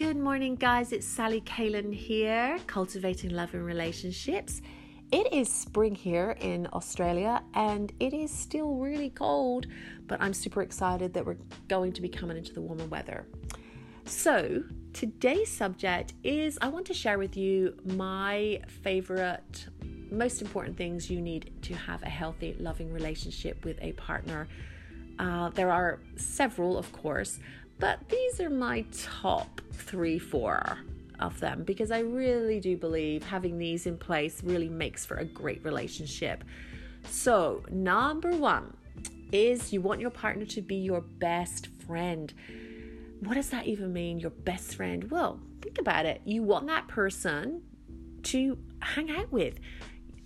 Good morning, guys. It's Sally Kalen here, cultivating love and relationships. It is spring here in Australia and it is still really cold, but I'm super excited that we're going to be coming into the warmer weather. So, today's subject is I want to share with you my favorite, most important things you need to have a healthy, loving relationship with a partner. Uh, there are several, of course, but these are my top three, four of them because I really do believe having these in place really makes for a great relationship. So, number one is you want your partner to be your best friend. What does that even mean, your best friend? Well, think about it. You want that person to hang out with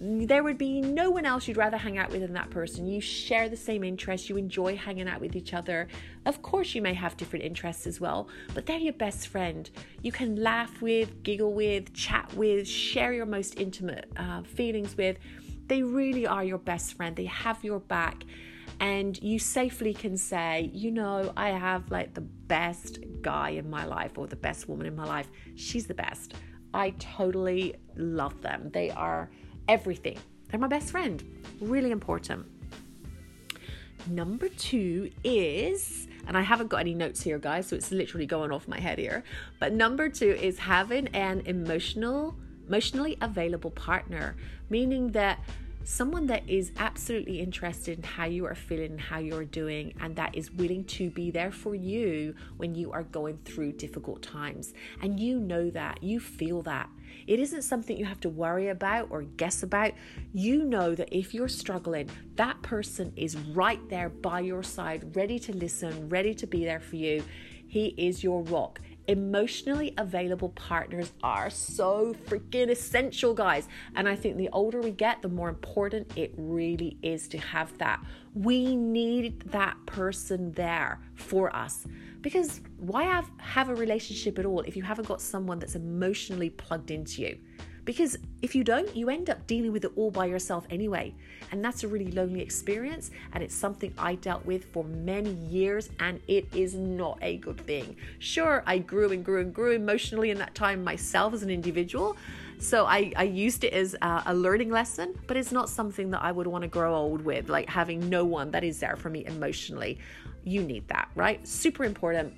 there would be no one else you'd rather hang out with than that person. You share the same interests, you enjoy hanging out with each other. Of course, you may have different interests as well, but they're your best friend. You can laugh with, giggle with, chat with, share your most intimate uh, feelings with. They really are your best friend, they have your back. And you safely can say, you know, I have like the best guy in my life or the best woman in my life. She's the best. I totally love them. They are everything. They're my best friend. Really important. Number two is, and I haven't got any notes here, guys, so it's literally going off my head here. But number two is having an emotional, emotionally available partner, meaning that someone that is absolutely interested in how you are feeling, how you're doing, and that is willing to be there for you when you are going through difficult times. And you know that, you feel that. It isn't something you have to worry about or guess about. You know that if you're struggling, that person is right there by your side, ready to listen, ready to be there for you. He is your rock. Emotionally available partners are so freaking essential, guys. And I think the older we get, the more important it really is to have that. We need that person there for us. Because why have, have a relationship at all if you haven't got someone that's emotionally plugged into you? Because if you don't, you end up dealing with it all by yourself anyway. And that's a really lonely experience. And it's something I dealt with for many years, and it is not a good thing. Sure, I grew and grew and grew emotionally in that time myself as an individual. So I, I used it as a, a learning lesson, but it's not something that I would want to grow old with, like having no one that is there for me emotionally. You need that, right? Super important.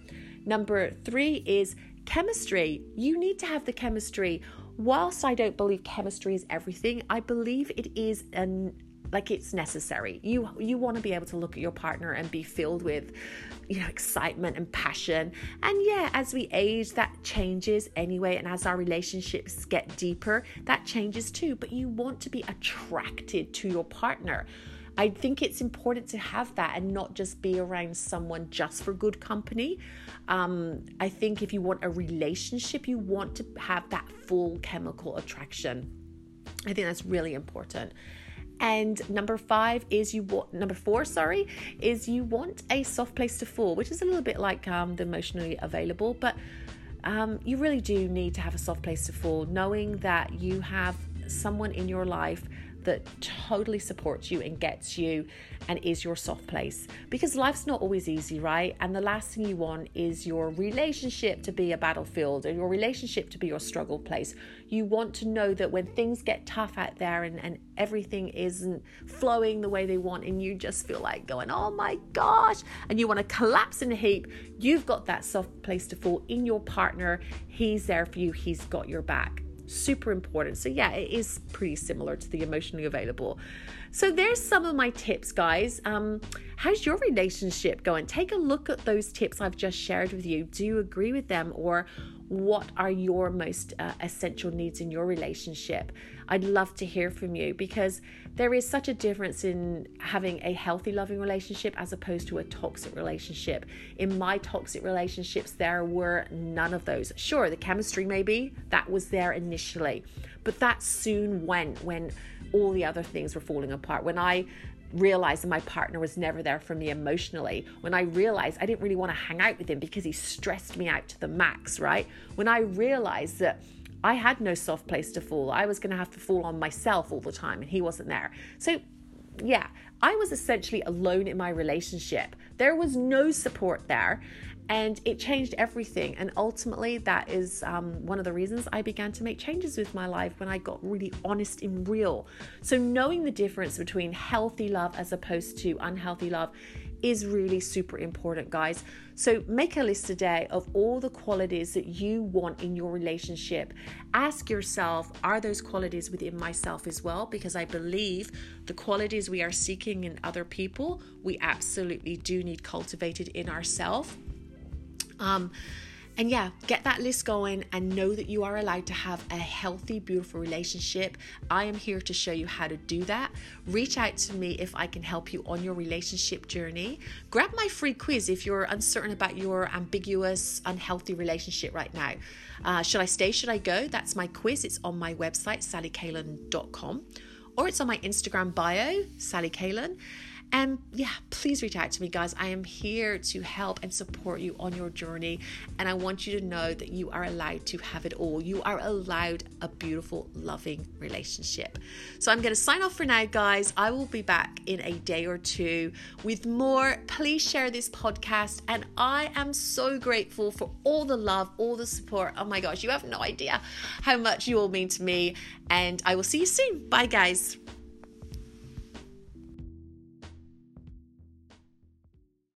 Number three is chemistry. You need to have the chemistry whilst I don't believe chemistry is everything, I believe it is an like it's necessary. You you want to be able to look at your partner and be filled with you know excitement and passion. And yeah, as we age that changes anyway and as our relationships get deeper, that changes too, but you want to be attracted to your partner. I think it's important to have that and not just be around someone just for good company. Um, I think if you want a relationship, you want to have that full chemical attraction. I think that's really important. And number five is you want number four, sorry, is you want a soft place to fall, which is a little bit like um, the emotionally available, but um, you really do need to have a soft place to fall, knowing that you have someone in your life that totally supports you and gets you and is your soft place. Because life's not always easy, right? And the last thing you want is your relationship to be a battlefield or your relationship to be your struggle place. You want to know that when things get tough out there and, and everything isn't flowing the way they want, and you just feel like going, oh my gosh, and you want to collapse in a heap, you've got that soft place to fall in your partner. He's there for you, he's got your back super important. So, yeah, it is pretty similar to the emotionally available. So, there's some of my tips, guys. Um, how's your relationship going? Take a look at those tips I've just shared with you. Do you agree with them, or what are your most uh, essential needs in your relationship? I'd love to hear from you because there is such a difference in having a healthy, loving relationship as opposed to a toxic relationship. In my toxic relationships, there were none of those. Sure, the chemistry maybe that was there initially, but that soon went when all the other things were falling apart. When I realized that my partner was never there for me emotionally, when I realized I didn't really want to hang out with him because he stressed me out to the max, right? When I realized that I had no soft place to fall. I was going to have to fall on myself all the time, and he wasn't there. So, yeah, I was essentially alone in my relationship. There was no support there. and it changed everything. And ultimately, that is um, one of the reasons I began to make changes with my life when I got really honest and real. So, knowing the difference between healthy love as opposed to unhealthy love is really super important, guys. So make a list today of all the qualities that you want in your relationship. Ask yourself, are those qualities within myself as well? Because I believe the qualities we are seeking in other people, we absolutely do need cultivated in ourselves. Um, and yeah, get that list going and know that you are allowed to have a healthy, beautiful relationship. I am here to show you how to do that. Reach out to me if I can help you on your relationship journey. Grab my free quiz if you're uncertain about your ambiguous, unhealthy relationship right now. Uh, should I stay? Should I go? That's my quiz. It's on my website, sallycalen.com, or it's on my Instagram bio, Sally Kalen. And yeah, please reach out to me, guys. I am here to help and support you on your journey. And I want you to know that you are allowed to have it all. You are allowed a beautiful, loving relationship. So I'm going to sign off for now, guys. I will be back in a day or two with more. Please share this podcast. And I am so grateful for all the love, all the support. Oh my gosh, you have no idea how much you all mean to me. And I will see you soon. Bye, guys.